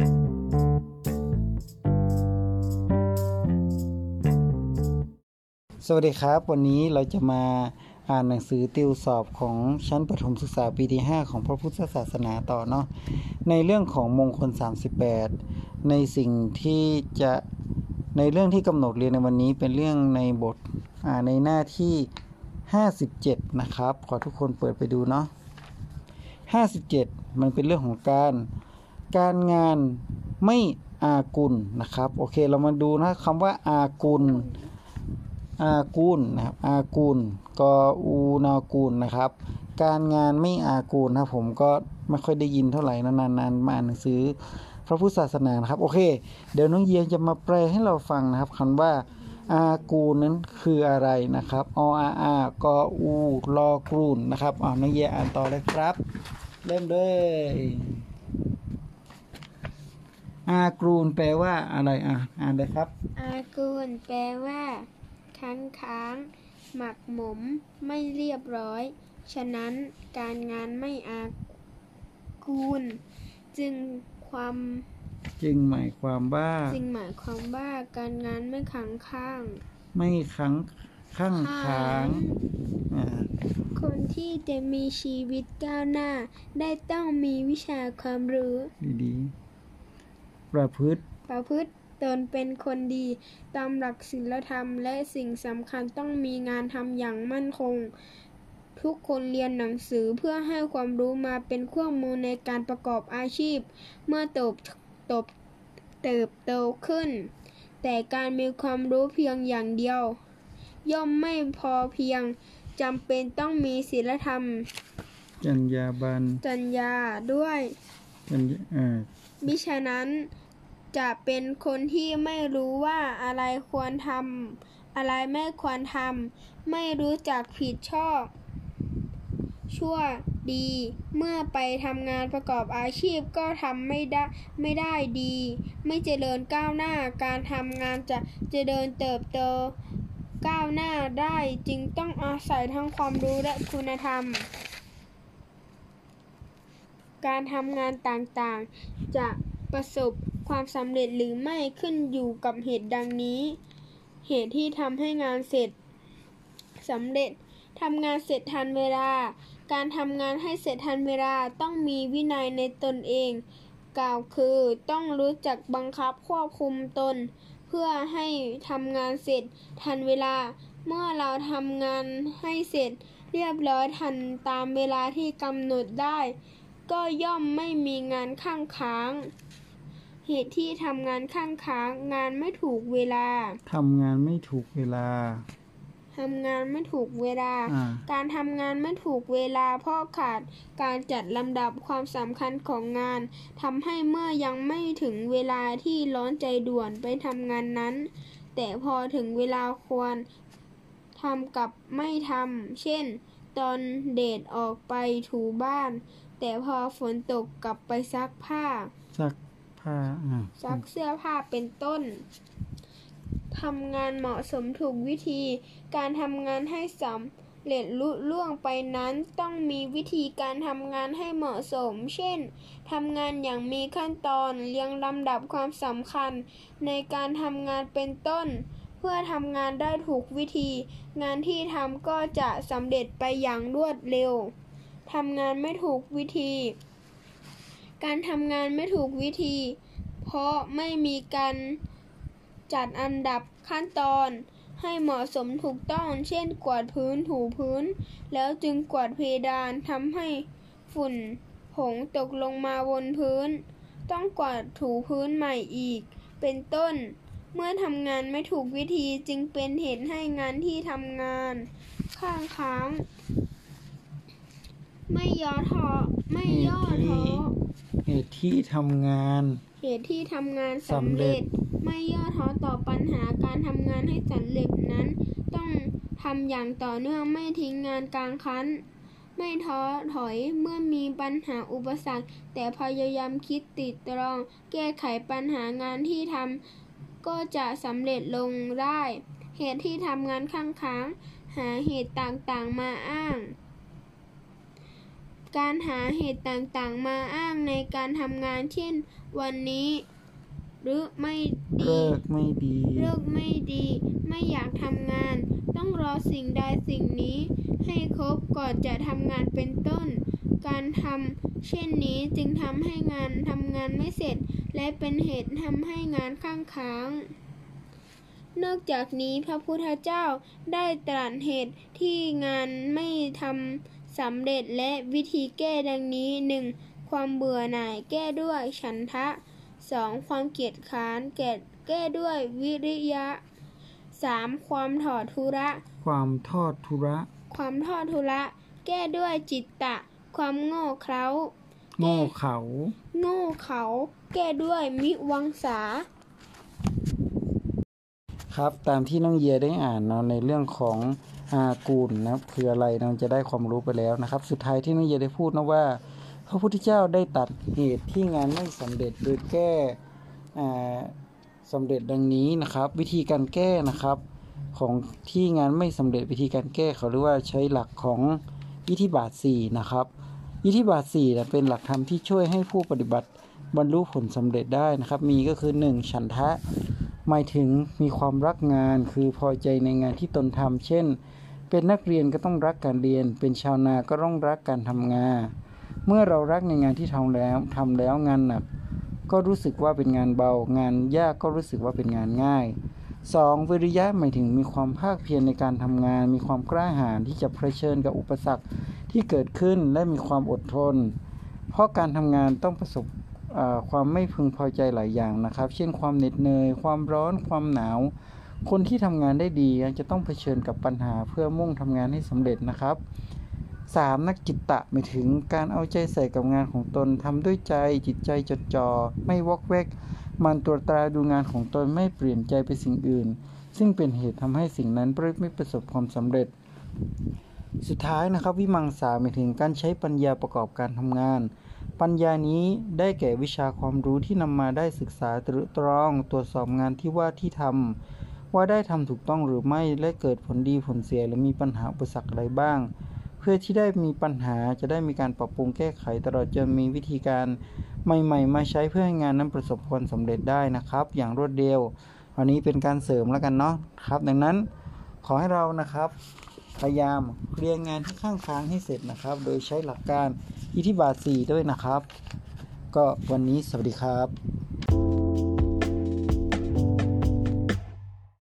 สวัสดีครับ วันนี้เราจะมาอ่านหนังสือติวสอบของชั้นประถมศึกษาปีที่ 5 ของพระพุทธศาสนาต่อเนาะในเรื่องของมงคล 38 ในสิ่งที่จะในเรื่องที่กำหนดเรียนในวันนี้เป็นเรื่องในบทอ่าในหน้าที่ 57 นะครับ ขอทุกคนเปิดไปดูเนาะ57 มันเป็นเรื่องของการ การงานไม่อากุลนะครับ โอเคเรามาดูนะคำว่าอากุลอากูลนะครับอากูลกออูนากูลนะครับ การงานไม่อากูลนะผมก็ไม่ค่อยได้ยินเท่าไหร่นานๆมาอ่านหนังสือ พระพุทธศาสนานะครับโอเค เดี๋ยวน้องเยียงจะมาแปลให้เราฟังนะครับคำว่าอากูลนั้นคืออะไรนะครับออาอากออูลอกรูนนะครับอ๋อน้องเยียอ่านต่อเลยครับ เริ่มเลย อากูลแปลว่าอะไรอะอ่านเลยครับ อากูลแปลว่าค้างค้าง หมักหมม ไม่เรียบร้อย ฉะนั้นการงานไม่อากูล จึงความจึงหมายความว่าจึงหมายความว่าการงานไม่ขังข้าง ไม่ขังข้างค้างอ่าคนที่จะมีชีวิตก้าวหน้า ได้ต้องมีวิชาความรู้ดีๆ ประพฤติ ประพฤติตนเป็นคนดี ตามหลักศีลธรรม และสิ่งสำคัญต้องมีงานทำอย่างมั่นคง ทุกคนเรียนหนังสือเพื่อให้ความรู้มาเป็นเครื่องมือในการประกอบอาชีพ เมื่อโตบโตบเติบโตขึ้น แต่การมีความรู้เพียงอย่างเดียว ย่อมไม่พอเพียงจำเป็นต้องมีศีลธรรมจัญญาบันจัญญาด้วยจัญญาอ่า มิฉะนั้นจะเป็นคนที่ไม่รู้ว่าอะไรควรทำอะไรไม่ควรทำไม่รู้จักผิดชอบ ชั่วดี เมื่อไปทำงานประกอบอาชีพก็ทำไม่ได้ไม่ได้ดี ไม่เจริญก้าวหน้าการทำงานจะเจริญเติบโตก้าวหน้าได้จึงต้องอาศัยทั้งความรู้และคุณธรรม การทำงานต่างๆ จะประสบความสำเร็จหรือไม่ขึ้นอยู่กับเหตุดังนี้ เหตุที่ทำให้งานเสร็จสำเร็จทำงานเสร็จทันเวลา การทำงานให้เสร็จทันเวลาต้องมีวินัยในตนเอง กล่าวคือต้องรู้จักบังคับควบคุมตน เพื่อให้ทำงานเสร็จทันเวลา เมื่อเราทำงานให้เสร็จเรียบร้อยทันตามเวลาที่กำหนดได้ ก็ย่อมไม่มีงานข้างค้าง เหตุที่ทำงานข้างค้าง งานไม่ถูกเวลา ทำงานไม่ถูกเวลา ทำงานไม่ถูกเวลา อ่า การทำงานไม่ถูกเวลาเพราะขาดการจัดลำดับความสำคัญของงานทำให้เมื่อยังไม่ถึงเวลาที่ร้อนใจด่วนไปทำงานนั้น แต่พอถึงเวลาควรทำกับไม่ทำเช่น ตอนเดทออกไปถูบ้าน แต่พอฝนตกกลับไปซักผ้า ซักผ้าอ่าซักเสื้อผ้าเป็นต้นทำงานเหมาะสมถูกวิธี การทำงานให้สำเร็จลุล่วงไปนั้นต้องมีวิธีการทำงานให้เหมาะสม เช่นทำงานอย่างมีขั้นตอนเรียงลำดับความสำคัญ ในการทำงานเป็นต้น เพื่อทำงานได้ถูกวิธี งานที่ทำก็จะสำเร็จไปอย่างรวดเร็วทำงานไม่ถูกวิธี การทำงานไม่ถูกวิธี เพราะไม่มีการจัดอันดับขั้นตอนให้เหมาะสมถูกต้อง เช่น กวาดพื้นถูพื้น แล้วจึงกวาดเพดานทำให้ฝุ่นผงตกลงมาบนพื้น ต้องกวาดถูพื้นใหม่อีก เป็นต้น เมื่อทำงานไม่ถูกวิธีจึงเป็นเหตุให้งานที่ทำงานข้างค้าง ไม่ย่อท้อไม่ย่อท้อเหตุที่ทำงาน เหตุที่ทำงานสำสำเร็เร็จจไม่ย่อท้อต่อปัญหาการทำงานให้สำเร็จนั้น ต้องทำอย่างต่อเนื่องไม่ทิ้งงานกลางคันไม่ท้อถอยเมื่อมีปัญหาอุปสรรค แต่พยายามคิดติดตรอง แก้ไขปัญหางานที่ทำ ก็จะสำเร็จลงได้ เหตุที่ทำงานข้างค้าง หาเหตุต่างๆมาอ้าง การหาเหตุต่างๆมาอ้างในการทำงานเช่น วันนี้หรือไม่ดี เลิกไม่ดี เลิกไม่ดี ไม่อยากทำงาน ต้องรอสิ่งใดสิ่งนี้ ให้ครบก่อนจะทำงานเป็นต้น การทำเช่นนี้จึงทำให้งานทำงานไม่เสร็จ และเป็นเหตุทำให้งานข้างค้าง นอกจากนี้พระพุทธเจ้าได้ตรัสเหตุที่งานไม่ทำสำเร็จและวิธีแก้ดังนี้ 1. ความเบื่อหน่ายแก้ด้วยฉันทะ 2. ความเกียจคร้านแก้แก้ด้วยวิริยะ 3. ความถอดทุระ ความทอดทุระ ความทอดทุระ แก้ด้วยจิตตะ ความโง่เขลา โง่เขา โง่เขา แก้ด้วยมิวังสา ครับตามที่น้องเยียได้อ่านเนาะในเรื่องของอากูลนะครับคืออะไรเราจะได้ความรู้ไปแล้วนะครับ สุดท้ายที่น้องเยียได้พูดนะว่า พระพุทธเจ้าได้ตัดเหตุที่งานไม่สำเร็จโดยแก้อ่าสำเร็จดังนี้นะครับ วิธีการแก้นะครับของที่งานไม่สำเร็จวิธีการแก้เขาเรียกว่าใช้หลักของอิทธิบาท4นะครับ อิทธิบาท4นะเป็นหลักธรรมที่ช่วยให้ผู้ปฏิบัติบรรลุผลสำเร็จได้นะครับ มีก็คือ 1. ฉันทะ หมายถึงมีความรักงาน คือพอใจในงานที่ตนทำเช่น เป็นนักเรียนก็ต้องรักการเรียน เป็นชาวนาก็ต้องรักการทำงาน เมื่อเรารักในงานที่ทำแล้วทำแล้วงานหนัก ก็รู้สึกว่าเป็นงานเบา งานยากก็รู้สึกว่าเป็นงานง่าย 2. วิริยะหมายถึงมีความภาคเพียรในการทำงาน มีความกล้าหาญที่จะเผชิญกับอุปสรรค ที่เกิดขึ้นและมีความอดทน เพราะการทำงานต้องประสบความไม่พึงพอใจหลายอย่างนะครับ เช่นความเหน็ดเหนื่อย ความร้อน ความหนาว คนที่ทำงานได้ดียังจะต้องเผชิญกับปัญหาเพื่อมุ่งทำงานให้สำเร็จนะครับ 3. นักจิตตะหมายถึงการเอาใจใส่กับงานของตนทำด้วยใจ จิตใจจดจ่อไม่วอกแวก มันตรวจตราดูงานของตนไม่เปลี่ยนใจไปสิ่งอื่น ซึ่งเป็นเหตุทำให้สิ่งนั้นไม่ประสบความสำเร็จ สุดท้ายนะครับวิมังสาหมายถึงการใช้ปัญญาประกอบการทำงาน ปัญญานี้ได้แก่วิชาความรู้ที่นำมาได้ศึกษาตรึตรอง ตรวจสอบงานที่ว่าที่ทำว่าได้ทำถูกต้องหรือไม่และเกิดผลดีผลเสียหรือมีปัญหาอุปสรรคอะไรบ้าง เพื่อที่ได้มีปัญหาจะได้มีการปรับปรุงแก้ไขตลอดจนมีวิธีการใหม่ๆ มาใช้เพื่อให้งานนั้นประสบความสำเร็จได้นะครับ อย่างรวดเร็วอันนี้เป็นการเสริมแล้วกันเนาะครับ ดังนั้นขอให้เรานะครับ พยายามเรียงงานที่ข้างค้างให้เสร็จนะครับ โดยใช้หลักการอิทธิบาท4ด้วยนะครับ ก็วันนี้สวัสดีครับ